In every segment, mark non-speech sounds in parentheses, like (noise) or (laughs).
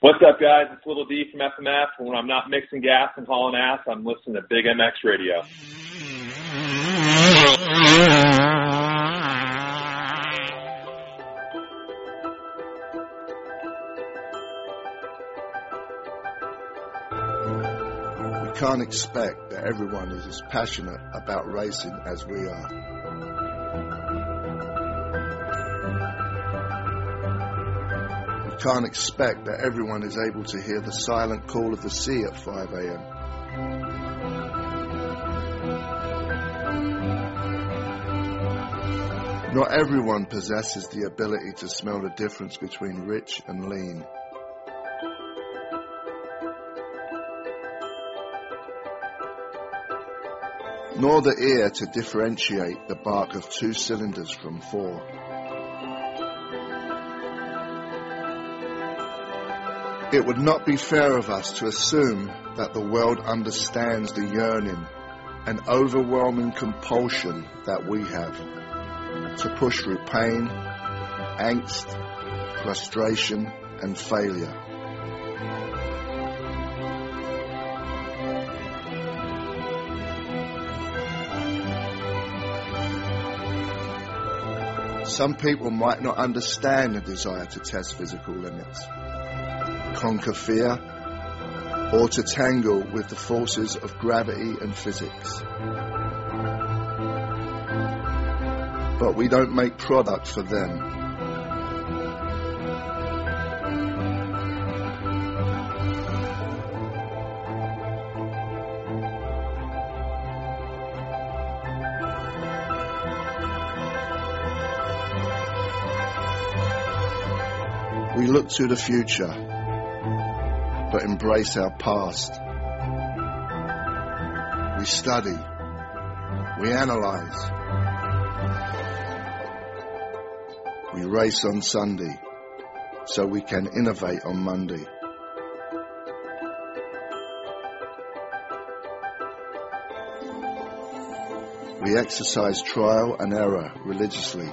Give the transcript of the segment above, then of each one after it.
What's up, guys? It's Little D from FMF. When I'm not mixing gas and hauling ass, I'm listening to Big MX Radio. We can't expect that everyone is as passionate about racing as we are. Can't expect that everyone is able to hear the silent call of the sea at 5 a.m. Not everyone possesses the ability to smell the difference between rich and lean. Nor the ear to differentiate the bark of two cylinders from four. It would not be fair of us to assume that the world understands the yearning and overwhelming compulsion that we have to push through pain, angst, frustration, and failure. Some people might not understand the desire to test physical limits, conquer fear, or to tangle with the forces of gravity and physics. But we don't make product for them. We look to the future, but embrace our past. We study. We analyze. We race on Sunday so we can innovate on Monday. We exercise trial and error religiously.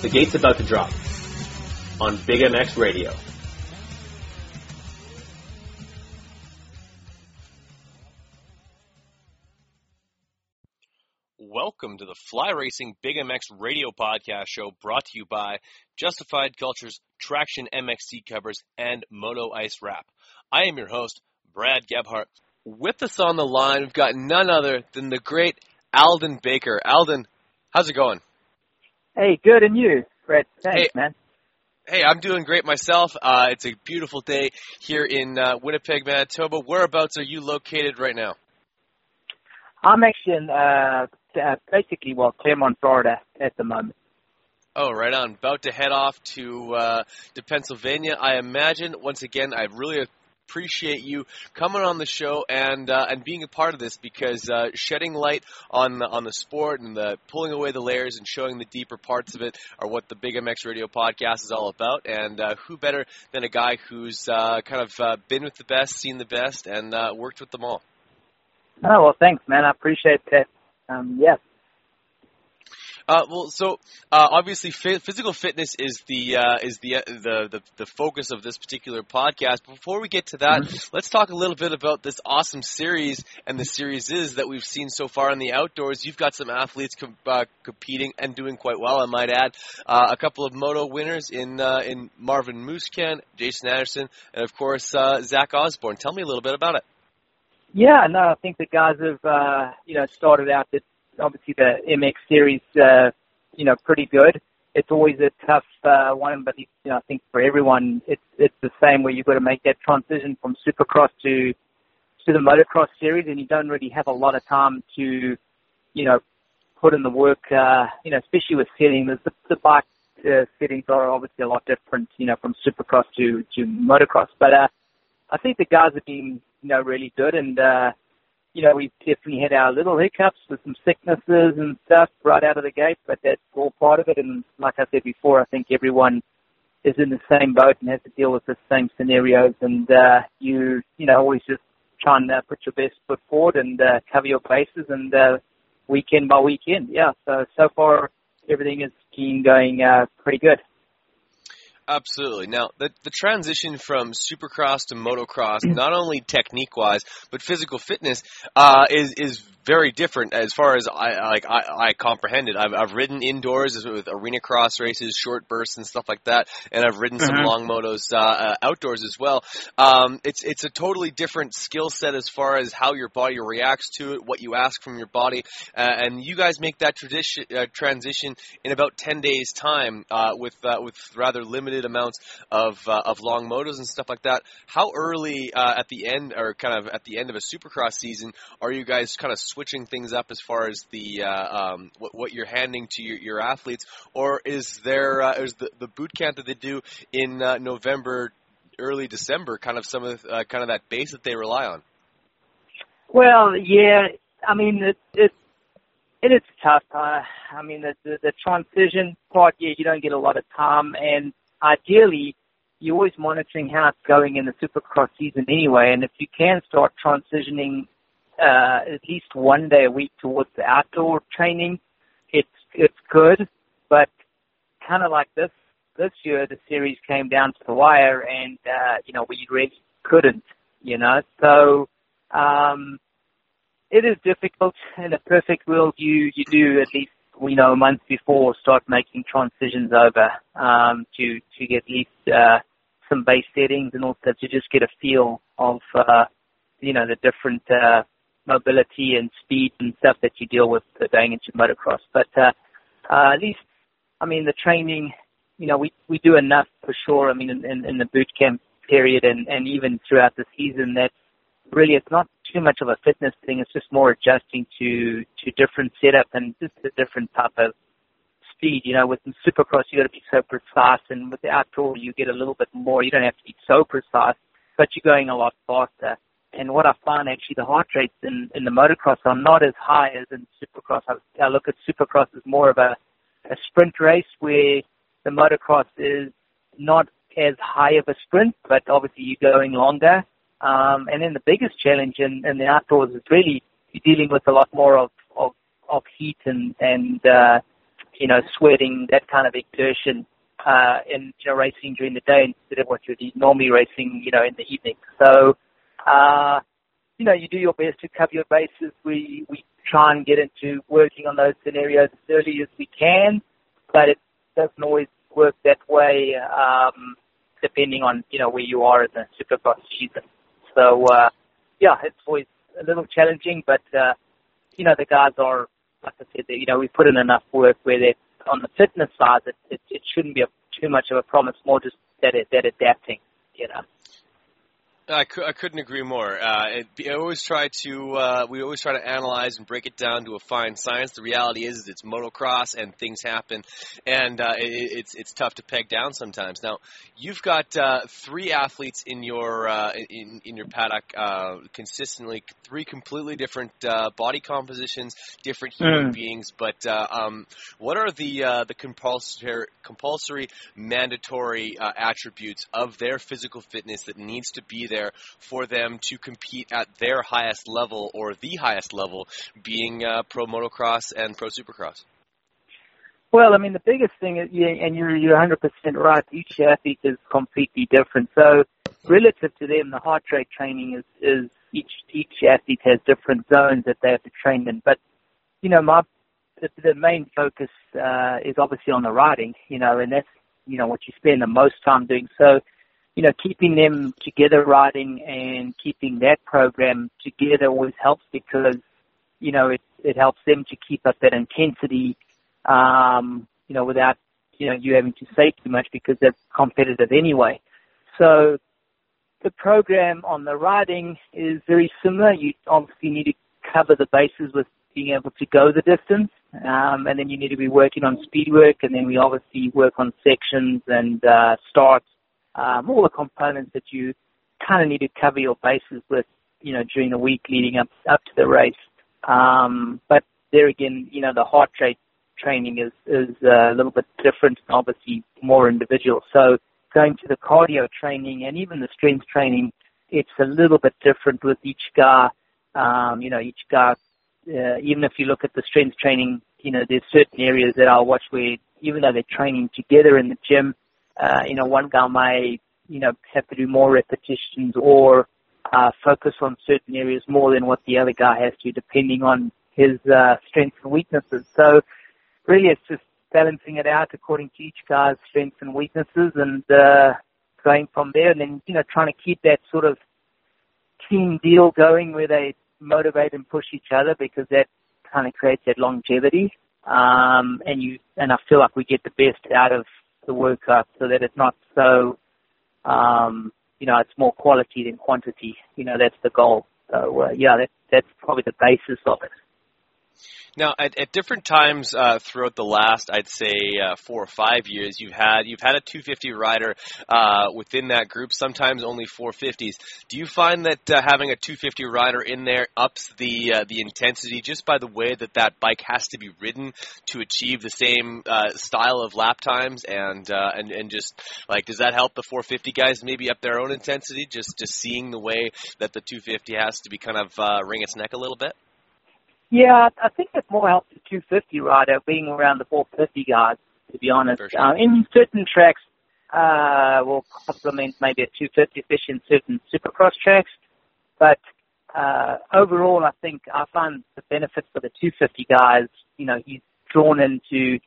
The gate's about to drop on Big MX Radio. Welcome to the Fly Racing Big MX radio podcast show brought to you by Justified Cultures, Traction MXC covers, and Moto Ice Wrap. I am your host, Brad Gebhart. With us on the line, we've got none other than the great Aldon Baker. Aldon, how's it going? Hey, good, and you, Brad? Thanks, Hey. man. Hey, I'm doing great myself. Uh, it's a beautiful day here in uh, Winnipeg, Manitoba. Whereabouts are you located right now? I'm actually in, uh, uh, basically, well, Clermont, Florida at the moment. Oh, right on. About to head off to uh, to Pennsylvania. I imagine. Once again, I really appreciate you coming on the show and uh, and being a part of this because uh, shedding light on the, on the sport and the pulling away the layers and showing the deeper parts of it are what the Big MX Radio podcast is all about. And uh, who better than a guy who's uh, kind of uh, been with the best, seen the best, and uh, worked with them all. Oh, well, thanks, man. I appreciate that. Um, yeah. Uh, well, so uh, obviously, fi- physical fitness is the uh, is the, the the the focus of this particular podcast. But before we get to that, let's talk a little bit about this awesome series and the series is that we've seen so far in the outdoors. You've got some athletes com- uh, competing and doing quite well. I might add uh, a couple of moto winners in uh, in Marvin Musquin, Jason Anderson, and of course uh, Zach Osborne. Tell me a little bit about it. Yeah, no, I think the guys have, uh, you know, started out that obviously the MX series, uh, you know, pretty good. It's always a tough uh, one, but you know, I think for everyone, it's it's the same where you've got to make that transition from Supercross to to the motocross series, and you don't really have a lot of time to, you know, put in the work. Uh, you know, especially with settings, the, the bike uh, settings are obviously a lot different, you know, from Supercross to to motocross. But uh, I think the guys have been, you know, really good, and uh, you know, we've definitely had our little hiccups with some sicknesses and stuff right out of the gate, but that's all part of it. And like I said before, I think everyone is in the same boat and has to deal with the same scenarios. And uh, you, you know, always just try and uh, put your best foot forward and uh, cover your bases and uh, weekend by weekend. Yeah. So so far everything is keen going uh, pretty good. Absolutely. Now, the the transition from supercross to motocross, not only technique wise, but physical fitness, uh, is is very different as far as I like I, I comprehend it. I've I've ridden indoors with arena cross races, short bursts, and stuff like that, and I've ridden some long motos uh, uh, outdoors as well. Um, it's it's a totally different skill set as far as how your body reacts to it, what you ask from your body, uh, and you guys make that tradition uh, transition in about ten days time uh, with uh, with rather limited amounts of uh, of long motos and stuff like that. How early uh, at the end, or kind of at the end of a supercross season, are you guys kind of switching things up as far as the uh, um, what, what you're handing to your, your athletes, or is there uh, is the, the boot camp that they do in uh, November, early December, kind of some of uh, kind of that base that they rely on? Well, yeah. I mean, it it it is tough. Uh, I mean, the, the the transition part, yeah, you don't get a lot of time, and ideally, you're always monitoring how it's going in the Supercross season anyway. And if you can start transitioning uh, at least one day a week towards the outdoor training, it's it's good. But kind of like this this year, the series came down to the wire, and uh, you know we really couldn't, you know. So um, it is difficult. In a perfect world, you you do at least you know a month before start making transitions over um, to to get at least uh, some base settings and also to just get a feel of uh, you know the different uh, mobility and speed and stuff that you deal with going into motocross. But uh, uh, at least, I mean, the training, you know, we we do enough for sure. I mean, in, in, in the boot camp period and and even throughout the season, that really it's not too much of a fitness thing. It's just more adjusting to to different setup and just a different type of speed. You know, with supercross, you got to be so precise, and with the outdoor, you get a little bit more. You don't have to be so precise, but you're going a lot faster. And what I find actually, the heart rates in, in the motocross are not as high as in supercross. I, I look at supercross as more of a, a sprint race where the motocross is not as high of a sprint, but obviously you're going longer. Um, and then the biggest challenge in, in the outdoors is really you're dealing with a lot more of, of, of heat and, and, uh, you know, sweating, that kind of exertion, uh, in, you know, racing during the day instead of what you're normally racing, you know, in the evening. So, uh, you know, you do your best to cover your bases. We, we try and get into working on those scenarios as early as we can, but it doesn't always work that way, um, depending on, you know, where you are in the Supercross season. So, uh, yeah, it's always a little challenging, but, uh, you know, the guys are, like I said, you know, we put in enough work where they on the fitness side, it, it, it shouldn't be a, too much of a problem. It's more just that, that adapting, you know. I, cu- I couldn't agree more. Uh, it, I always try to uh, we always try to analyze and break it down to a fine science. The reality is, is it's motocross and things happen, and uh, it, it's it's tough to peg down sometimes. Now you've got uh, three athletes in your uh, in in your paddock uh, consistently, three completely different uh, body compositions, different human Mm. beings. But uh, um, what are the uh, the compulsory compulsory mandatory uh, attributes of their physical fitness that needs to be there for them to compete at their highest level or the highest level, being uh, pro motocross and pro supercross? Well, I mean, the biggest thing is, yeah, and you're you're 100% right. Each athlete is completely different. So, relative to them, the heart rate training is is each each athlete has different zones that they have to train in. But, you know, my the, the main focus uh, is obviously on the riding. You know, and that's you know what you spend the most time doing. So, you know, keeping them together riding and keeping that program together always helps because, you know, it it helps them to keep up that intensity um, you know, without, you know, you having to say too much because they're competitive anyway. So the program on the riding is very similar. You obviously need to cover the bases with being able to go the distance, um, and then you need to be working on speed work, and then we obviously work on sections and uh, starts, um, all the components that you kind of need to cover your bases with, you know, during the week leading up up to the race. Um, but there again, you know, the heart rate training is is uh, a little bit different, and obviously more individual. So going to the cardio training and even the strength training, it's a little bit different with each guy. Um, you know, each guy. Uh, even if you look at the strength training, you know, there's certain areas that I'll watch where even though they're training together in the gym, uh, you know, one guy may, you know, have to do more repetitions or uh, focus on certain areas more than what the other guy has to, depending on his uh, strengths and weaknesses. So really it's just balancing it out according to each guy's strengths and weaknesses and uh, going from there and then, you know, trying to keep that sort of team deal going where they motivate and push each other because that kind of creates that longevity. Um, and you, and I feel like we get the best out of the World Cup so that it's not so, um, you know, it's more quality than quantity. You know, that's the goal. So, uh, yeah, that, that's probably the basis of it. Now, at, at different times uh, throughout the last, I'd say uh, four or five years, you've had you've had a 250 rider uh, within that group. Sometimes only 450s. Do you find that uh, having a 250 rider in there ups the uh, the intensity just by the way that that bike has to be ridden to achieve the same uh, style of lap times and and and just like does that help the 450 guys maybe up their own intensity? Just just seeing the way that the 250 has to be kind of wring its neck a little bit. Yeah, I think it more helps the 250 rider being around the 450 guys, to be honest. Sure. Uh, in certain tracks, uh, will complement maybe a 250 fish in certain supercross tracks, but uh, overall, I think I find the benefit for the 250 guys, you know, he's drawn into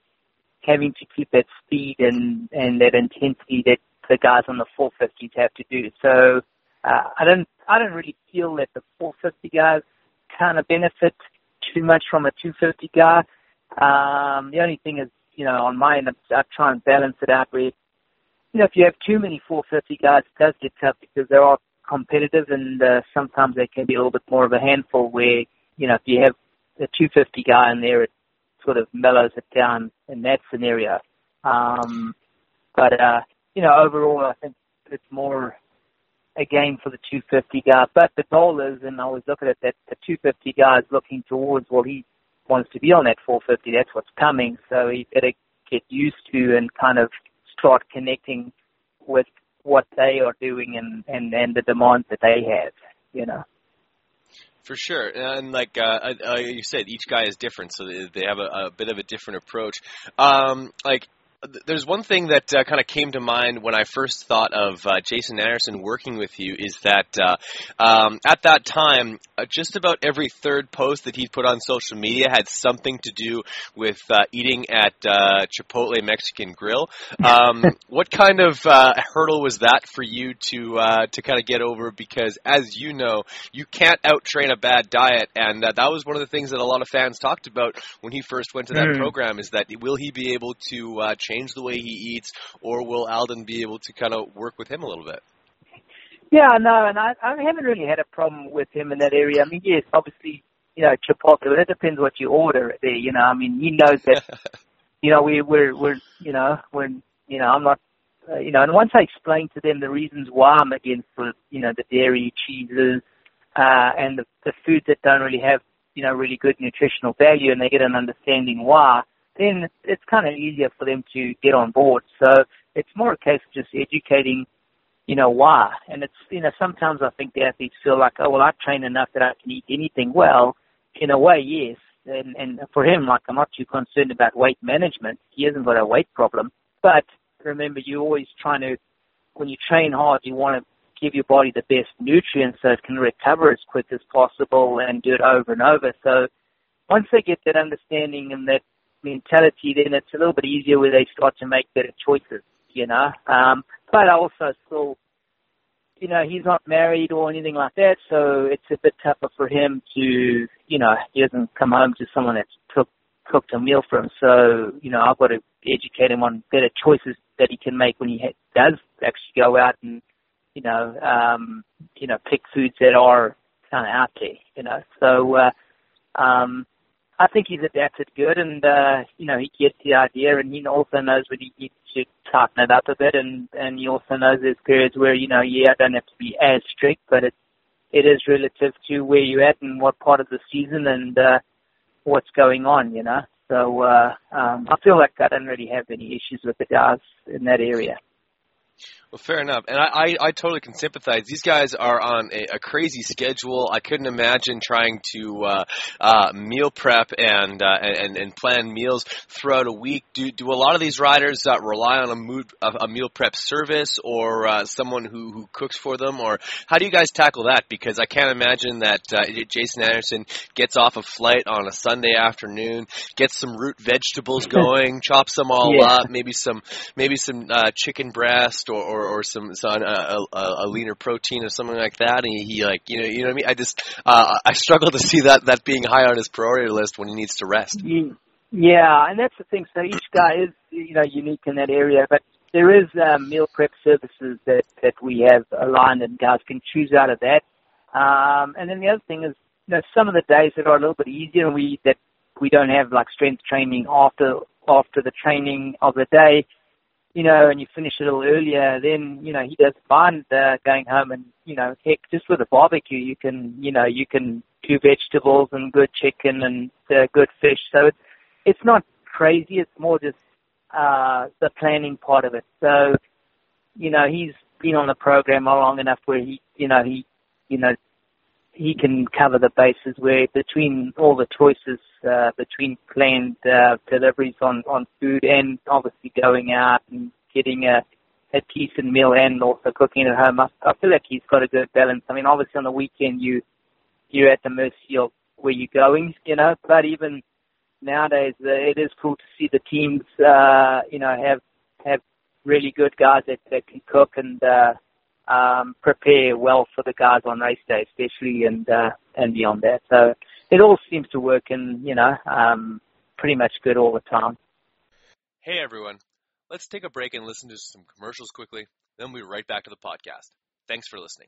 having to keep that speed and, and that intensity that the guys on the 450s have to do. So, uh, I don't, I don't really feel that the 450 guys kind of benefit too much from a 250 guy. Um, the only thing is, you know, on my end, I, I try and balance it out where, you know, if you have too many 450 guys, it does get tough because they are all competitive and uh, sometimes they can be a little bit more of a handful where, you know, if you have a 250 guy in there, it sort of mellows it down in that scenario. Um, but, uh, you know, overall, I think it's more a game for the 250 guy. But the goal is, and I always look at that the 250 guy is looking towards, well, he wants to be on that 450. That's what's coming. So he better get used to and kind of start connecting with what they are doing and, and, and the demands that they have, you know. For sure, and like uh, uh, you said, each guy is different, so they they have a, a bit of a different approach. Um, like there's one thing that uh, kind of came to mind when I first thought of uh, Jason Anderson working with you is that uh, um, at that time, uh, just about every third post that he put on social media had something to do with uh, eating at uh, Chipotle Mexican Grill. (laughs) Um, what kind of hurdle was that for you to to kind of get over? Because as you know, you can't out train a bad diet, and that was one of the things that a lot of fans talked about when he first went to that mm. program. Is that will he be able to change the way he eats, or will Aldon be able to kind of work with him a little bit? Yeah, no, and I, I haven't really had a problem with him in that area. I mean, yes, obviously, you know, Chipotle, but it depends what you order there. You know, I mean, he knows that, (laughs) you know, we, we're, we're, you know, we're, you know, I'm not, uh, you know, and once I explain to them the reasons why I'm against, the, you know, the dairy, cheeses, uh, and the, the foods that don't really have, you know, really good nutritional value, and they get an understanding why, then it's kind of easier for them to get on board. So it's more a case of just educating, you know, why. And it's, you know, sometimes I think the athletes feel like, oh, well, I train enough that I can eat anything. Well, in a way, yes. And, and for him, like, I'm not too concerned about weight management. He hasn't got a weight problem. But remember, you're always trying to, when you train hard, you want to give your body the best nutrients so it can recover as quick as possible and do it over and over. So once they get that understanding and that mentality, then it's a little bit easier where they start to make better choices, you know. Um, but I also still, you know, he's not married or anything like that, so it's a bit tougher for him to, you know, he doesn't come home to someone that's cooked cooked a meal for him. So, you know, I've got to educate him on better choices that he can make when he ha- does actually go out and, you know, um, you know, pick foods that are kind of out there, you know. So, uh, um, I think he's adapted good, and uh, you know he gets the idea, and he also knows when he needs to tighten it up a bit, and and he also knows there's periods where you know yeah, I don't have to be as strict, but it it is relative to where you're at and what part of the season and uh, what's going on, you know. So uh, um, I feel like I don't really have any issues with the guys in that area. Well, fair enough, and I, I, I totally can sympathize. These guys are on a, a crazy schedule. I couldn't imagine trying to uh, uh, meal prep and, uh, and and plan meals throughout a week. Do do a lot of these riders uh, rely on a, mood, a, a meal prep service or uh, someone who, who cooks for them, or how do you guys tackle that? Because I can't imagine that uh, Jason Anderson gets off a flight on a Sunday afternoon, gets some root vegetables (laughs) going, chops them all yeah. up, maybe some maybe some uh, chicken breast or, or or, some, some a, a, a, leaner protein or something like that, and he, he, like you know you know what I mean. I just uh, I struggle to see that that being high on his priority list when he needs to rest. Yeah, and that's the thing. So each guy is you know unique in that area, but there is um, meal prep services that that we have aligned, and guys can choose out of that. Um, and then the other thing is, you know, some of the days that are a little bit easier, and we that we don't have like strength training after after the training of the day you know, and you finish a little earlier, then, you know, he does fine uh, going home and, you know, heck, just with a barbecue, you can, you know, you can do vegetables and good chicken and uh, good fish. So it's, it's not crazy. It's more just, uh, the planning part of it. So, you know, he's been on the program long enough where he, you know, he, you know, he can cover the bases where between all the choices uh, between planned uh, deliveries on on food and obviously going out and getting a a decent meal and also cooking at home. I, I feel like he's got a good balance. I mean, obviously on the weekend you you're at the mercy of where you're going, you know. But even nowadays, uh, it is cool to see the teams, uh, you know, have have really good guys that that can cook and uh, um, prepare well for the guys on race day, especially and uh, and beyond that. So it all seems to work, and you know, um, pretty much good all the time. Hey everyone, let's take a break and listen to some commercials quickly. Then we'll be right back to the podcast. Thanks for listening.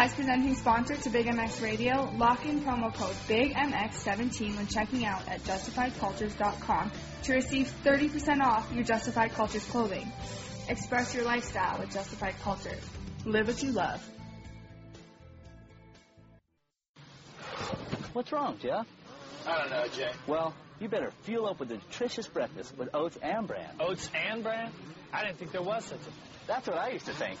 As presenting sponsor to Big MX Radio, lock in promo code BIGMX17 when checking out at justifiedcultures.com to receive 30% off your Justified Cultures clothing. Express your lifestyle with Justified Cultures. Live what you love. What's wrong, Jeff? I don't know, Jay. Well, you better fuel up with a nutritious breakfast with oats and bran. Oats and bran? I didn't think there was such a thing. That's what I used to think.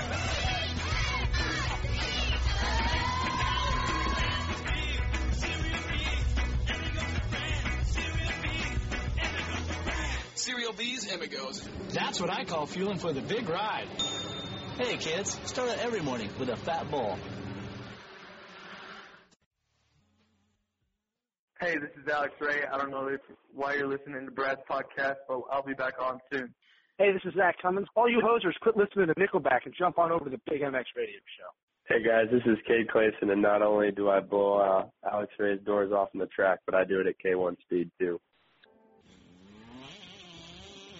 Cereal B's Amigos. That's what I call fueling for the big ride. Hey kids, start out every morning with a fat bowl. Hey, this is Alex Ray. I don't know if, why you're listening to Brad's podcast, but I'll be back on soon. Hey, this is Zach Cummins. All you hosers, quit listening to Nickelback and jump on over to the Big MX Radio Show. Hey guys, this is Cade Clason, and not only do I blow uh, Alex Ray's doors off in the track, but I do it at K1 speed too.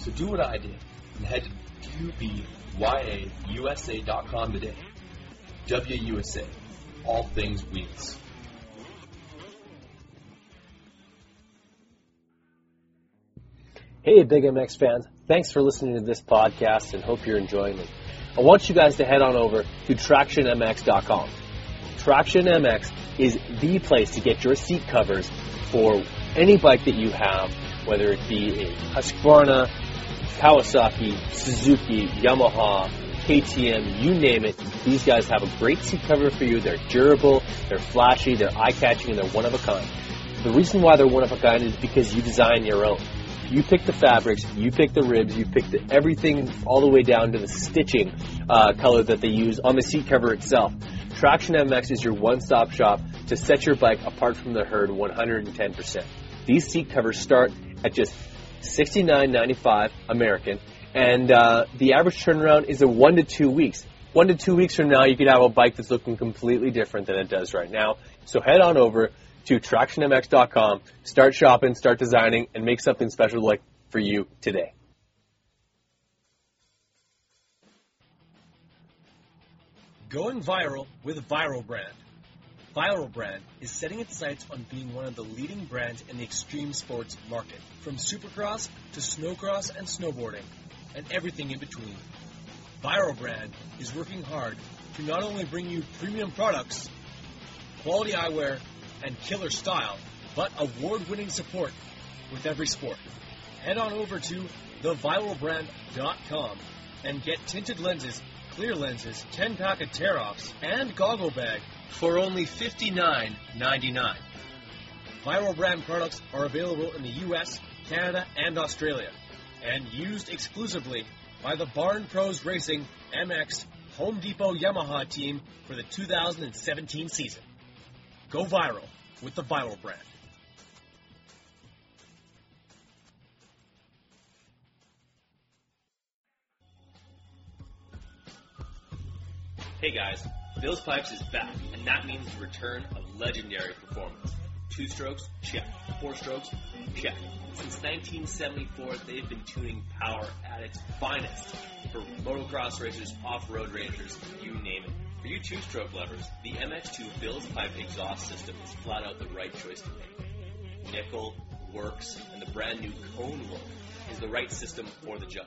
So do what I did and head to DubyaUSA.com today. WUSA, all things wheels. Hey, Big MX fans. Thanks for listening to this podcast and hope you're enjoying it. I want you guys to head on over to TractionMX.com. Traction MX is the place to get your seat covers for any bike that you have, whether it be a Husqvarna, Kawasaki, Suzuki, Yamaha, KTM, you name it. These guys have a great seat cover for you. They're durable, they're flashy, they're eye-catching, and they're one of a kind. The reason why they're one of a kind is because you design your own. You pick the fabrics, you pick the ribs, you pick the, everything all the way down to the stitching uh, color that they use on the seat cover itself. Traction MX is your one-stop shop to set your bike apart from the herd 110%. These seat covers start at just $69.95 American, and uh, the average turnaround is a one to two weeks. One to two weeks from now, you could have a bike that's looking completely different than it does right now. So head on over to TractionMX.com, start shopping, start designing, and make something special like for you today. Going viral with Viral Brand. Viral Brand is setting its sights on being one of the leading brands in the extreme sports market, from supercross to snowcross and snowboarding, and everything in between. Viral Brand is working hard to not only bring you premium products, quality eyewear, and killer style, but award-winning support with every sport. Head on over to theviralbrand.com and get tinted lenses, clear lenses, 10 pack of tear offs, and goggle bag for only $59.99. Viral brand products are available in the US, Canada, and Australia, and used exclusively by the Barn Pros Racing MX Home Depot Yamaha team for the 2017 season. Go viral with the Viral brand. Hey guys, Bill's Pipes is back, and that means the return of legendary performance. Two strokes, check. Four strokes, check. Since 1974, they've been tuning power at its finest for motocross racers, off-road rangers, you name it. For you two-stroke lovers, the MX2 Bill's Pipe exhaust system is flat out the right choice to make. Nickel, works, and the brand new cone look is the right system for the job.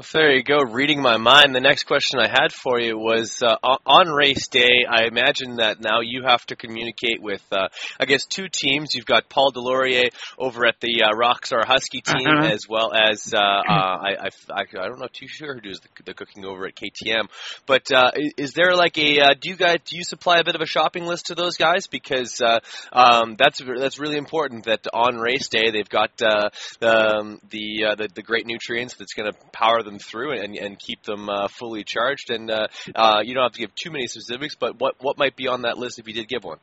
Well, there you go, reading my mind. The next question I had for you was uh, on race day. I imagine that now you have to communicate with, uh, I guess, two teams. You've got Paul Delorier over at the uh, Rockstar Husky team, Mhm. as well as uh, uh, I, I, I, I don't know too sure who does the, the cooking over at KTM. But uh, is there like a uh, do you guys do you supply a bit of a shopping list to those guys because uh, um, that's that's really important that on race day they've got uh, the um, the, uh, the the great nutrients that's going to power them through and and keep them uh, fully charged. And uh, uh, you don't have to give too many specifics, but what what might be on that list if you did give one?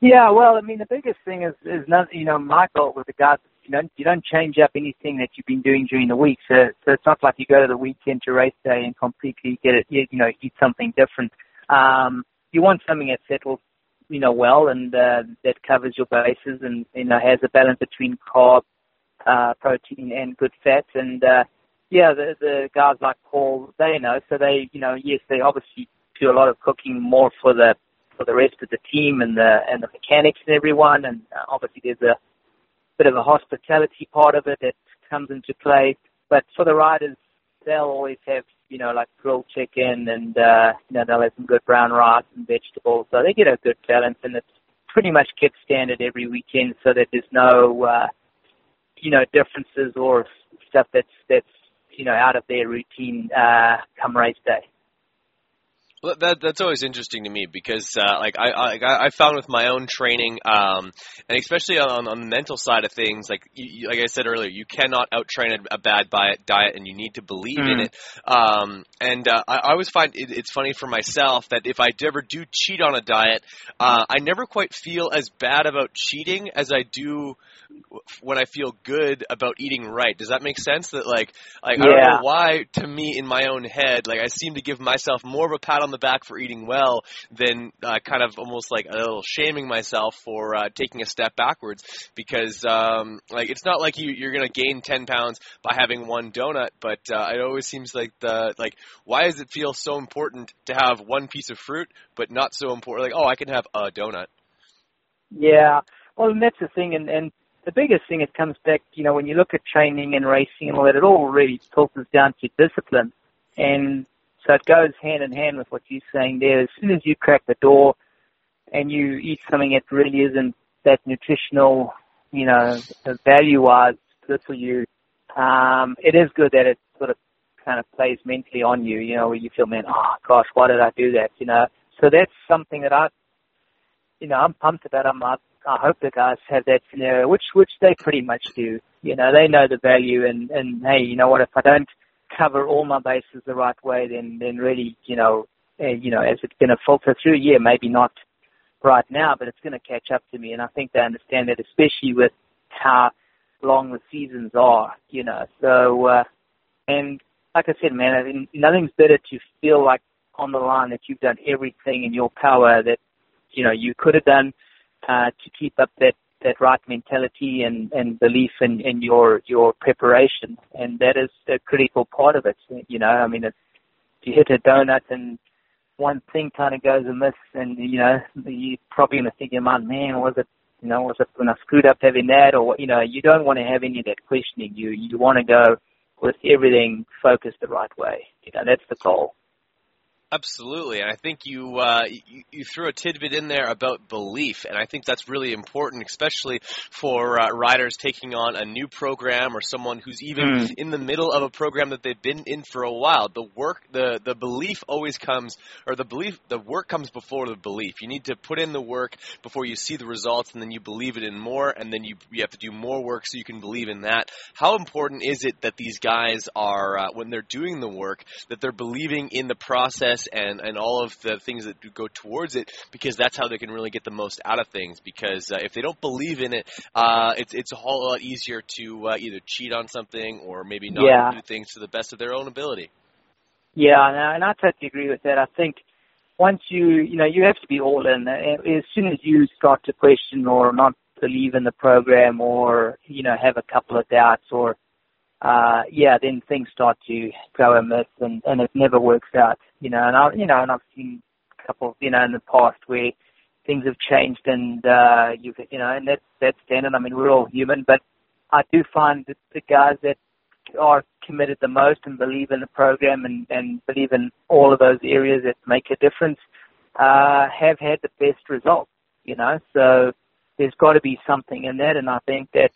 Yeah, well, I mean, the biggest thing is is not you know my goal with the guys. You don't you don't change up anything that you've been doing during the week. So so it's not like you go to the weekend to race day and completely get it. You, you know, eat something different. Um, you want something that settles, you know, well and uh, that covers your bases and you know has a balance between carb, uh, protein, and good fats. And uh, yeah, the the guys like Paul, they know. So they you know yes, they obviously do a lot of cooking more for the for the rest of the team and the and the mechanics and everyone. And uh, obviously there's a bit of a hospitality part of it that comes into play. But for the riders, they'll always have you know like grilled chicken and uh, you know they'll have some good brown rice and vegetables. So they get a good balance, and it's pretty much kept standard every weekend, so that there's no uh, you know differences or stuff that's that's you know out of their routine uh, come race day. Well, that that's always interesting to me because, uh, like I, I I found with my own training, um, and especially on, on the mental side of things, like you, like I said earlier, you cannot out train a, a bad diet, diet, and you need to believe in Mhm. it. Um, and uh, I, I always find it, it's funny for myself that if I ever do cheat on a diet, uh, I never quite feel as bad about cheating as I do when I feel good about eating right. Does that make sense? That like, like I don't know why to me in my own head, like I seem to give myself more of a pat on the back for eating well than uh, kind of almost like a little shaming myself for uh, taking a step backwards because um, like it's not like you you're gonna gain ten pounds by having one donut, but uh, it always seems like the like why does it feel so important to have one piece of fruit but not so important like oh I can have a donut. Yeah, well, and that's the thing, and and the biggest thing it comes back, you know, when you look at training and racing and all that, it all really filters down to discipline, and so it goes hand in hand with what you're saying there. As soon as you crack the door and you eat something that really isn't that nutritional, you know, value-wise good for you, um, it is good that it sort of kind of plays mentally on you, you know, where you feel, man, oh gosh, why did I do that, you know? So that's something that I you know, I'm pumped about them. I, I hope the guys have that scenario, which which they pretty much do. You know, they know the value, and and hey, you know what? If I don't cover all my bases the right way, then then really, you know, uh, you know, as it's going to filter through, yeah, maybe not right now, but it's going to catch up to me, and I think they understand that, especially with how long the seasons are. You know, so uh, and like I said, man, I mean, nothing's better to feel like on the line that you've done everything in your power that you know you could have done uh, to keep up that that right mentality and and belief in in your your preparation, and that is a critical part of it. You know, I mean, if you hit a donut and one thing kind of goes amiss, and you know, you're probably going to think in your mind, man, was it, you know, was it when I screwed up having that, or you know, you don't want to have any of that questioning. You you want to go with everything focused the right way. You know, that's the goal. Absolutely, and I think you, uh, you you threw a tidbit in there about belief, and I think that's really important, especially for uh, riders taking on a new program or someone who's even Mm. in the middle of a program that they've been in for a while. The work, the the belief always comes, or the belief, the work comes before the belief. You need to put in the work before you see the results, and then you believe it in more, and then you you have to do more work so you can believe in that. How important is it that these guys are, uh, when they're doing the work, that they're believing in the process and, and all of the things that do go towards it because that's how they can really get the most out of things. Because uh, if they don't believe in it, uh, it's it's a whole lot easier to uh, either cheat on something or maybe not Yeah. do things to the best of their own ability. Yeah, and I, and I totally agree with that. I think once you, you know, you have to be all in. As soon as you start to question or not believe in the program or, you know, have a couple of doubts or, uh, yeah, then things start to go amiss and, and it never works out, you know, and I, you know, and I've seen a couple, you know, in the past where things have changed and, uh, you, you know, and that's, that's standard. I mean, we're all human, but I do find that the guys that are committed the most and believe in the program and, and believe in all of those areas that make a difference uh, have had the best results. You know, so there's got to be something in that, and I think that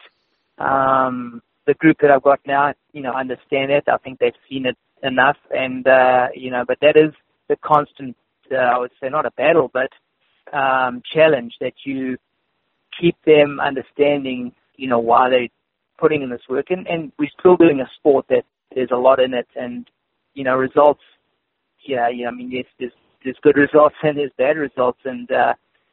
um, the group that I've got now, you know, understand it. I think they've seen it enough, and uh, you know, but that is the constant. Uh, I would say not a battle, but um, challenge that you keep them understanding. You know why they're putting in this work, and, and we're still doing a sport that there's a lot in it, and you know results. Yeah, yeah. I mean, yes, there's there's good results (laughs) and there's bad results, and uh,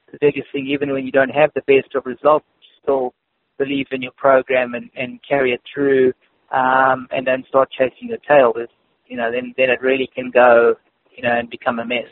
the biggest thing, even when you don't have the best of results, you still believe in your program and, and carry it through, um, and then start chasing your tail. Is you know, then then it really can go, you know, and become a mess.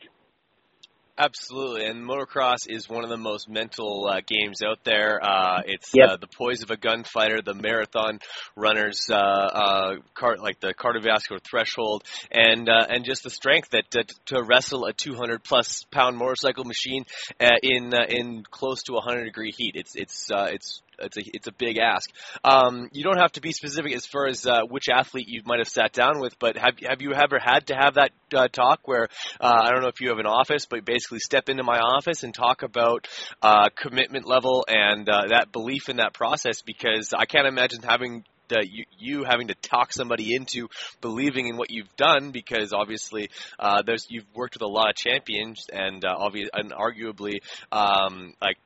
Absolutely, and motocross is one of the most mental uh, games out there. Uh, it's Yep. uh, the poise of a gunfighter, the marathon runners, uh, uh, car- like the cardiovascular threshold, and uh, and just the strength that to, to wrestle a 200 plus pound motorcycle machine uh, in uh, in close to 100 degree heat. It's it's uh, it's it's a it's a big ask. Um, you don't have to be specific as far as uh, which athlete you might have sat down with, but have have you ever had to have that uh, talk where uh, I don't know if you have an office, but basically step into my office and talk about uh, commitment level and uh, that belief in that process? Because I can't imagine having uh, you, you having to talk somebody into believing in what you've done because obviously uh, there's you've worked with a lot of champions and uh, obvious and arguably um, like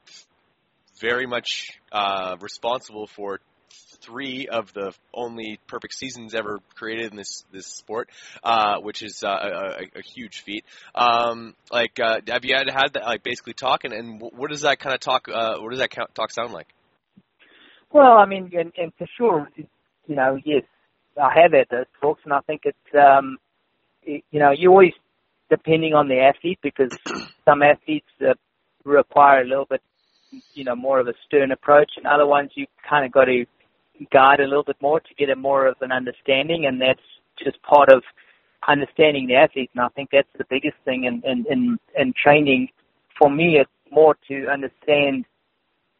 very much uh, responsible for three of the only perfect seasons ever created in this this sport, uh, which is uh, a, a, huge feat. Um, like, uh, have you had had that like basically talking, and wh- what does that kind of talk? Uh, what does that talk sound like? Well, I mean, and, and for sure, you know, yes, I have had those talks, and I think it's, um, it, you know, you always depending on the athlete because some athletes uh, require a little bit, you know, more of a stern approach, and other ones you kind of got to guide a little bit more to get a more of an understanding, and that's just part of understanding the athlete. And I think that's the biggest thing in in in, in training. For me, it's more to understand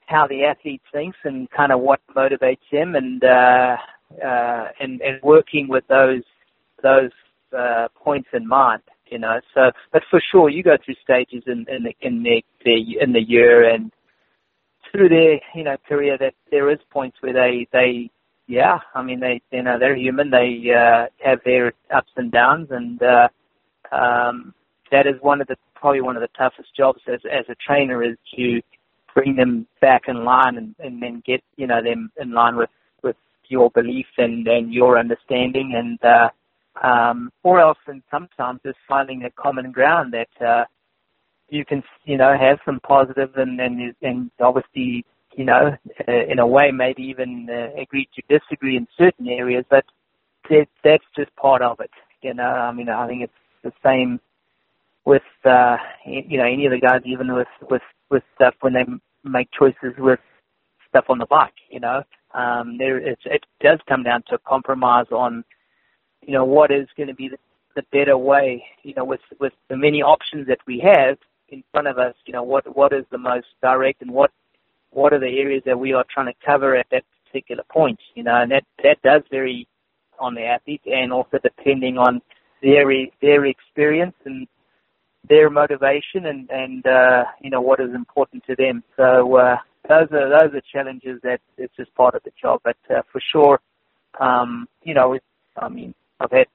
how the athlete thinks and kind of what motivates him and uh, uh, and, and working with those those uh, points in mind. You know, so but for sure you go through stages in in the in the, the in the year and through their you know career that there is points where they they yeah I mean they you know they're human. They uh, have their ups and downs and uh, um, that is one of the probably one of the toughest jobs as as a trainer is to bring them back in line and, and then get you know them in line with with your belief and and your understanding and uh um or else and sometimes just finding a common ground that uh you can you know have some positive and and and obviously you know uh, in a way maybe even uh, agree to disagree in certain areas but that that's just part of it you know i mean i think it's the same with uh you know any of the guys even with with with stuff when they make choices with stuff on the bike you know um there it's, it does come down to a compromise on you know what is going to be the, the better way? You know, with with the many options that we have in front of us, you know, what what is the most direct and what what are the areas that we are trying to cover at that particular point? You know, and that that does vary on the athlete and also depending on their their experience and their motivation and and uh, you know what is important to them. So uh, those are those are challenges that it's just part of the job. But uh, for sure, um, you know, I mean, I've had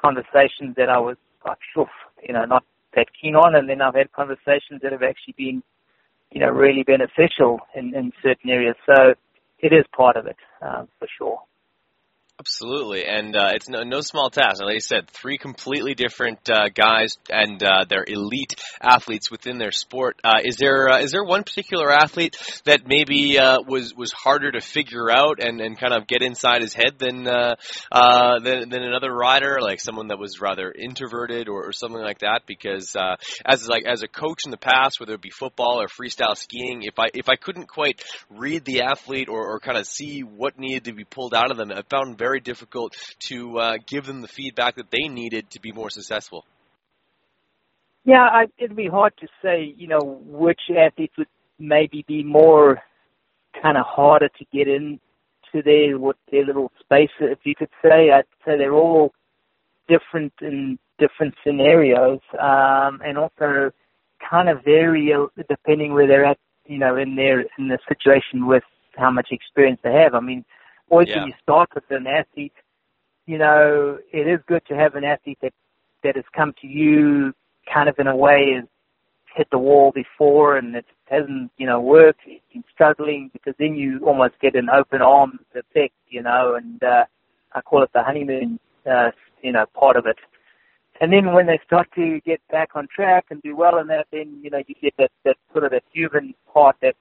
conversations that I was like, sure, you know, not that keen on, and then I've had conversations that have actually been, you know, really beneficial in, in certain areas. So it is part of it uh, for sure. Absolutely, and uh, it's no, no small task. Like I said, three completely different uh, guys, and uh, they're elite athletes within their sport. Uh, is there uh, is there one particular athlete that maybe uh, was was harder to figure out and, and kind of get inside his head than than, than another rider, like someone that was rather introverted or, or something like that? Because as like as a coach in the past, whether it be football or freestyle skiing, if I if I couldn't quite read the athlete or, or kind of see what needed to be pulled out of them, I found very difficult to uh, give them the feedback that they needed to be more successful. Yeah, I, it'd be hard to say, you know, which athletes would maybe be more kind of harder to get into their what their little space, if you could say. I'd say they're all different in different scenarios, um, and also kind of vary depending where they're at, you know, in their in the situation with how much experience they have. I mean, always Yeah. when you start with an athlete, you know, it is good to have an athlete that that has come to you kind of in a way has hit the wall before and it hasn't, you know, worked, he's been struggling because then you almost get an open arms effect, you know, and uh I call it the honeymoon uh, you know, part of it. And then when they start to get back on track and do well in that, then, you know, you get that, that sort of that human part that,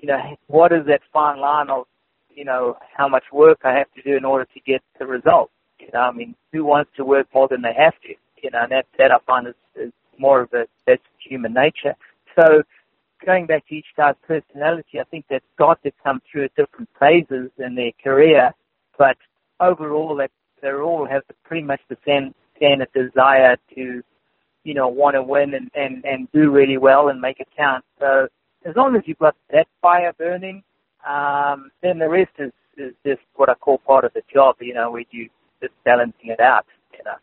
you know, what is that fine line of, you know, how much work I have to do in order to get the result? You know, I mean, who wants to work more than they have to? You know, and that, that I find is, is more of a, that's human nature. So going back to each guy's personality, I think that's got to come through at different phases in their career, but overall that they all have pretty much the same standard desire to, you know, want to win and, and, and do really well and make it count. So as long as you've got that fire burning, um, then the rest is, is just what I call part of the job, you know, where you just balancing it out, you know.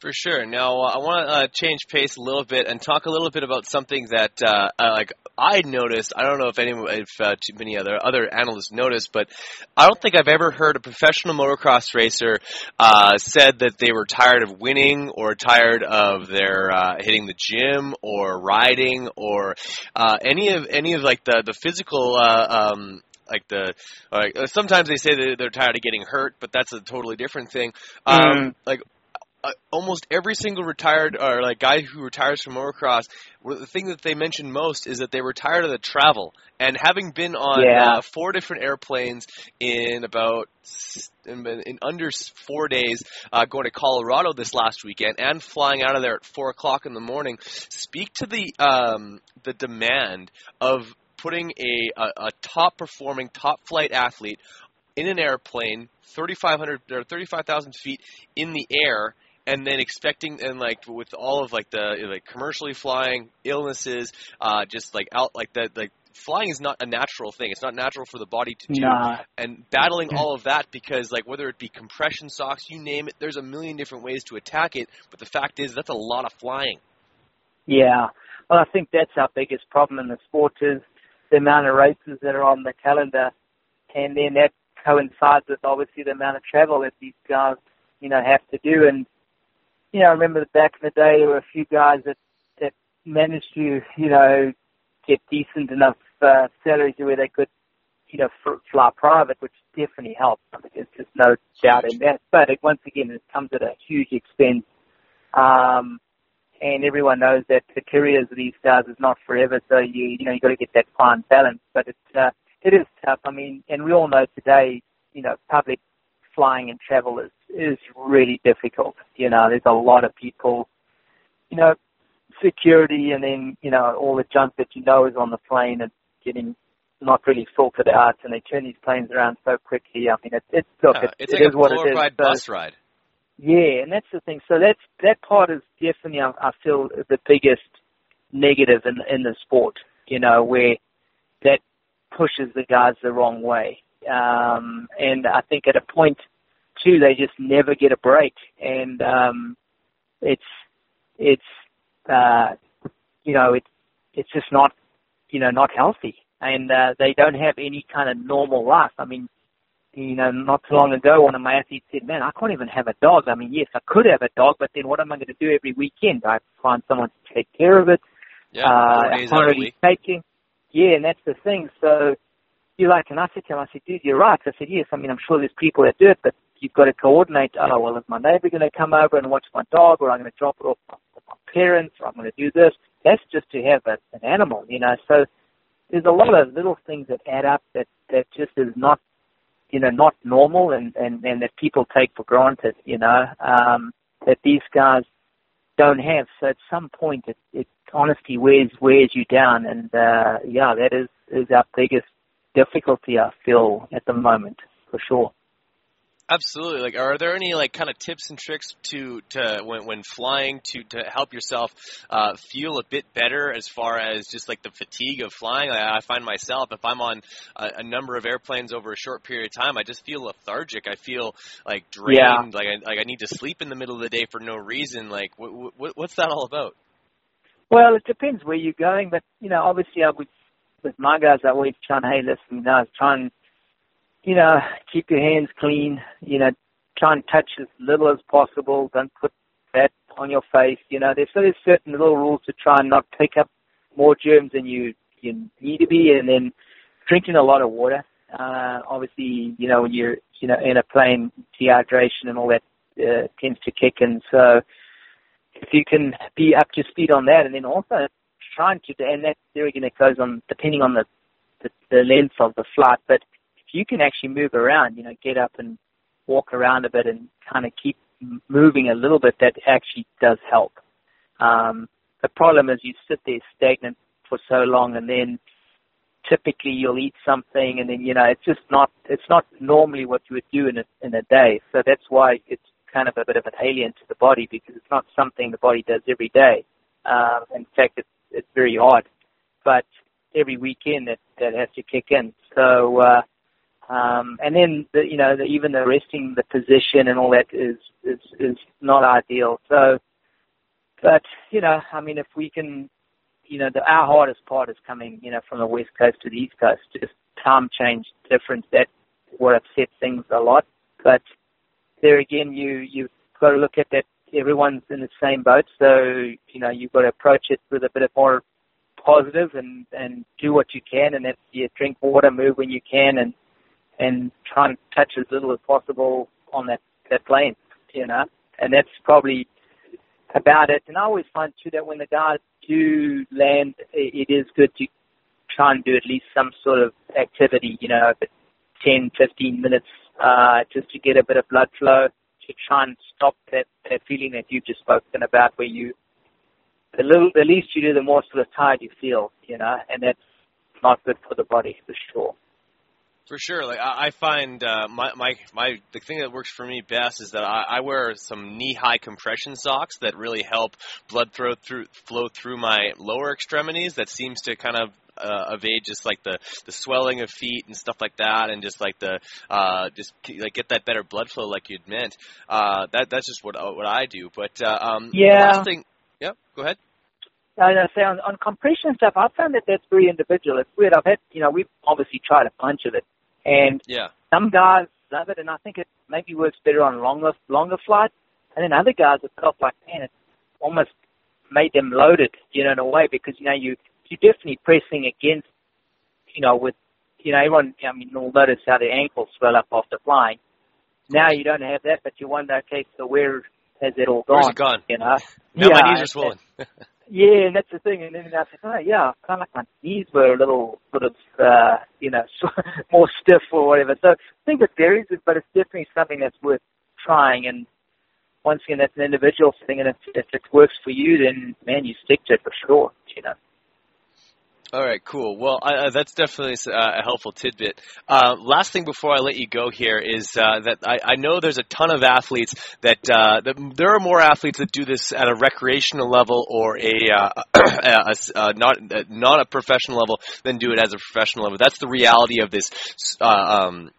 For sure. Now, uh, I want to uh, change pace a little bit and talk a little bit about something that, uh, like, I noticed. I don't know if any, if uh, too many other other analysts noticed, but I don't think I've ever heard a professional motocross racer uh, said that they were tired of winning or tired of their uh, hitting the gym or riding or uh, any of any of like the the physical. Uh, um, like the like sometimes they say that they're tired of getting hurt, but that's a totally different thing. Um, Mm. Like uh, almost every single retired or like guy who retires from motocross, the thing that they mention most is that they were tired of the travel. And having been on Yeah. uh, four different airplanes in about in, in under four days, uh, going to Colorado this last weekend, and flying out of there at four o'clock in the morning, speak to the um, the demand of putting a, a, a top performing, top flight athlete in an airplane, 3,500 or 35,000 feet in the air, and then expecting and like with all of like the like commercially flying illnesses, uh, just like out like that like flying is not a natural thing. It's not natural for the body to do. Nah. And battling all of that because like whether it be compression socks, you name it, there's a million different ways to attack it. But the fact is that's a lot of flying. Yeah. Well, I think that's our biggest problem in the sport is the amount of races that are on the calendar, and then that coincides with obviously the amount of travel that these guys, you know, have to do. And you know, I remember back in the day there were a few guys that that managed to, you know, get decent enough uh, salaries where they could, you know, fly private, which definitely helps. I mean, there's just no doubt in that. But it, once again, it comes at a huge expense. Um, and everyone knows that the careers of these guys is not forever, so you you know you got to get that fine balance. But it's uh, it is tough. I mean, and we all know today, you know, public flying and travel is is really difficult. You know, there's a lot of people, you know, security, and then you know all the junk that you know is on the plane and getting not really sorted out, and they turn these planes around so quickly. I mean, it, it's look, Uh, it, it's it like is a what it is. glorified So- bus ride. Yeah, and that's the thing. So that's that part is definitely I, I feel the biggest negative in in the sport. You know, where that pushes the guys the wrong way. Um, and I think at a point too, they just never get a break, and um, it's it's uh, you know it's it's just not you know not healthy, and uh, they don't have any kind of normal life. I mean, you know, not too long ago, one of my athletes said, "Man, I can't even have a dog." I mean, yes, I could have a dog, but then what am I going to do every weekend? I find someone to take care of it. Yeah, uh, I can't out of the really week. taking. Yeah, and that's the thing. So you're like, and I said to him, I said, dude, you're right. I said, yes. I mean, I'm sure there's people that do it, but you've got to coordinate. Oh, well, is my neighbor going to come over and watch my dog, or I'm going to drop it off with my parents, or I'm going to do this. That's just to have a, an animal, you know. So there's a lot of little things that add up that that just is not, you know, not normal, and and and that people take for granted, you know, um, that these guys don't have. So at some point, it, it honesty wears wears you down, and uh, yeah, that is is our biggest difficulty I feel at the moment for sure. Absolutely. Like, are there any like kind of tips and tricks to to when when flying to to help yourself uh, feel a bit better as far as just like the fatigue of flying? Like, I find myself if I'm on a, a number of airplanes over a short period of time, I just feel lethargic. I feel like drained. Yeah. Like I like I need to sleep in the middle of the day for no reason. Like, what, what what's that all about? Well, it depends where you're going, but you know, obviously, I would with my guys, I always try and hey, listen, know, try and you know, keep your hands clean. You know, try and touch as little as possible. Don't put that on your face. You know, there's so there's certain little rules to try and not pick up more germs than you you need to be, and then drinking a lot of water. Uh, obviously, you know, when you're you know in a plane, dehydration and all that uh, tends to kick in. So if you can be up to speed on that, and then also trying to, and that there again it goes on depending on the, the the length of the flight, but if you can actually move around, you know, get up and walk around a bit and kind of keep moving a little bit, that actually does help. Um, the problem is you sit there stagnant for so long, and then typically you'll eat something, and then you know it's just not it's not normally what you would do in a in a day. So that's why it's kind of a bit of an alien to the body because it's not something the body does every day. Um, in fact, it's it's very hard, but every weekend that that has to kick in. So uh, um, and then the, you know the, even the resting the position and all that is is is not ideal. So, but you know, I mean, if we can, you know, the, our hardest part is coming, you know, from the west coast to the east coast. Just time change difference. That what upsets things a lot. But there again, you you've got to look at that. Everyone's in the same boat, so you know you've got to approach it with a bit of more positive and and do what you can, and that's yeah, drink water, move when you can, and and try and touch as little as possible on that that plane, you know. And that's probably about it. And I always find too that when the guys do land, it, is good to try and do at least some sort of activity, you know, but 10, 15 minutes, uh, just to get a bit of blood flow to try and stop that, that feeling that you've just spoken about where you, the little, the least you do, the more sort of tired you feel, you know, and that's not good for the body for sure. For sure, like I, I find uh, my my my the thing that works for me best is that I, I wear some knee high compression socks that really help blood flow through flow through my lower extremities. That seems to kind of uh, evade just like the the swelling of feet and stuff like that, and just like the uh, just like get that better blood flow, like you'd meant. Uh, that that's just what what I do. But uh, um, Yeah. last thing, yep, go ahead. I say on, on compression stuff, I found that that's very individual. It's weird. I've had, you know, we've obviously tried a bunch of it, and Yeah. some guys love it, and I think it maybe works better on longer longer flights, and then other guys have felt like, man, it almost made them loaded, you know, in a way because you know you you're definitely pressing against, you know, with you know everyone. I mean, you'll notice how the ankles swell up after flying. Now you don't have that, but you wonder, okay, so where has it all gone? Where's it gone? You know, (laughs) Now yeah, my knees are swollen. (laughs) yeah, and that's the thing. And then I said, oh yeah, kind of like my knees were a little sort of, uh, you know, (laughs) more stiff or whatever. So I think it varies, but it's definitely something that's worth trying. And once again, that's an individual thing. And if, if it works for you, then man, you stick to it for sure. You know. All right, cool. Well, uh, that's definitely uh, a helpful tidbit. Uh, last thing before I let you go here is uh, that I, I, know there's a ton of athletes that, uh, that, there are more athletes that do this at a recreational level or a, (clears throat) a, a not not a professional level than do it as a professional level. That's the reality of this um,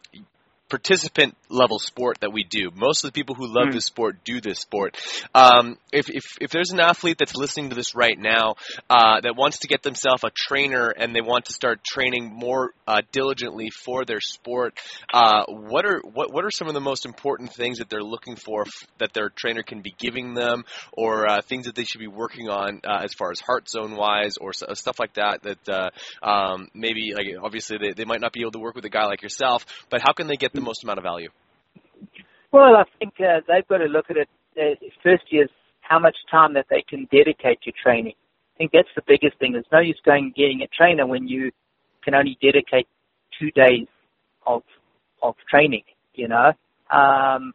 participant level sport that we do. Most of the people who love mm. this sport do this sport. Um, if, if, if there's an athlete that's listening to this right now uh, that wants to get themselves a trainer and they want to start training more uh, diligently for their sport, uh, what are what what are some of the most important things that they're looking for f- that their trainer can be giving them, or uh, things that they should be working on uh, as far as heart zone wise, or s- stuff like that? That uh, um, maybe like obviously they, they might not be able to work with a guy like yourself, but how can they get the most amount of value? Well, I think uh, they've got to look at it uh, first is how much time that they can dedicate to training. I think that's the biggest thing. There's no use going getting a trainer when you can only dedicate two days of of training. You know, um,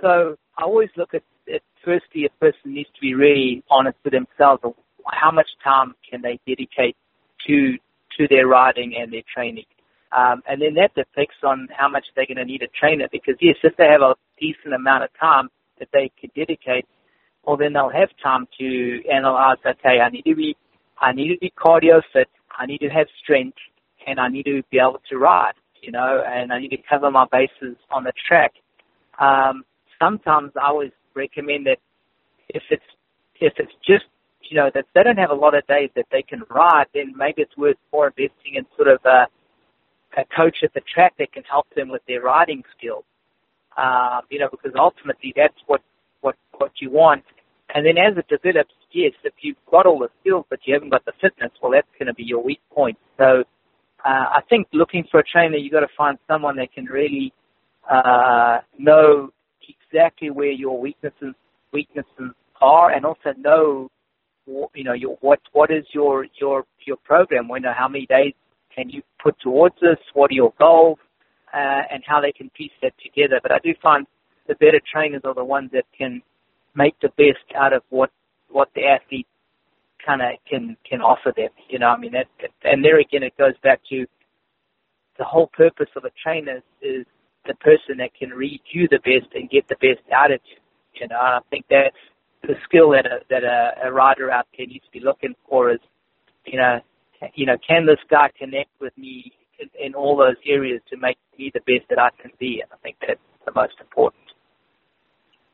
so I always look at it. Firstly, a person needs to be really honest with themselves. How much time can they dedicate to to their riding and their training? Um, and then that depends on how much they're going to need a trainer because yes, if they have a decent amount of time that they could dedicate, well then they'll have time to analyze, okay, I need to be, I need to be cardio fit, I need to have strength, and I need to be able to ride, you know, and I need to cover my bases on the track. Um, sometimes I always recommend that if it's, if it's just you know, that they don't have a lot of days that they can ride, then maybe it's worth more investing in sort of a, a coach at the track that can help them with their riding skills. Um, you know, because ultimately that's what, what, what you want. And then as it develops, yes, if you've got all the skills but you haven't got the fitness, well, that's going to be your weak point. So, uh, I think looking for a trainer, you've got to find someone that can really, uh, know exactly where your weaknesses, weaknesses are and also know, you know, your, what, what is your, your, your program? We know how many days can you put towards this? What are your goals? Uh, and how they can piece that together. But I do find the better trainers are the ones that can make the best out of what what the athlete kind of can can offer them. You know, I mean, that, and there again, it goes back to the whole purpose of a trainer is the person that can read you the best and get the best out of you. You know, and I think that's the skill that a that a, a rider out there needs to be looking for is, you know, you know, can this guy connect with me in, in all those areas to make me the best that I can be? And I think that's the most important.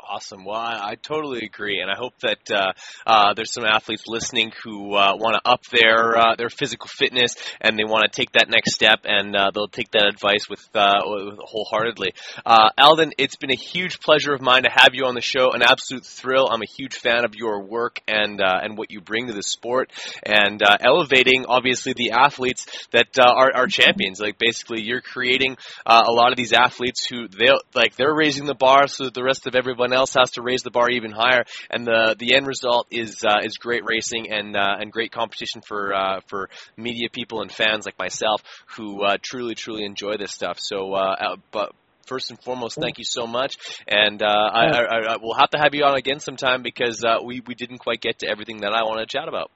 Awesome. Well, I, I, totally agree, and I hope that uh, uh, there's some athletes listening who uh, want to up their uh, their physical fitness and they want to take that next step, and uh, they'll take that advice with, uh, with wholeheartedly. Aldon, it's been a huge pleasure of mine to have you on the show. An absolute thrill. I'm a huge fan of your work and and what you bring to the sport, and elevating obviously the athletes that are, are champions. Like basically, you're creating a lot of these athletes who they like they're raising the bar so that the rest of everyone else has to raise the bar even higher, and the the end result is uh, is great racing and uh, and great competition for uh, for media people and fans like myself who uh, truly truly enjoy this stuff. So, uh, uh, but first and foremost, thank you so much, and uh, I, I, I will have to have you on again sometime because uh, we we didn't quite get to everything that I want to chat about.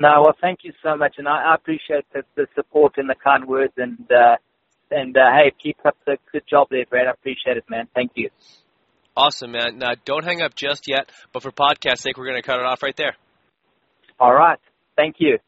No, well, thank you so much, and I, I appreciate the, the support and the kind words, and uh, and uh, hey, keep up the good job there, Brad. I appreciate it, man. Thank you. Awesome, man. Now, don't hang up just yet, but for podcast sake, we're going to cut it off right there. All right. Thank you.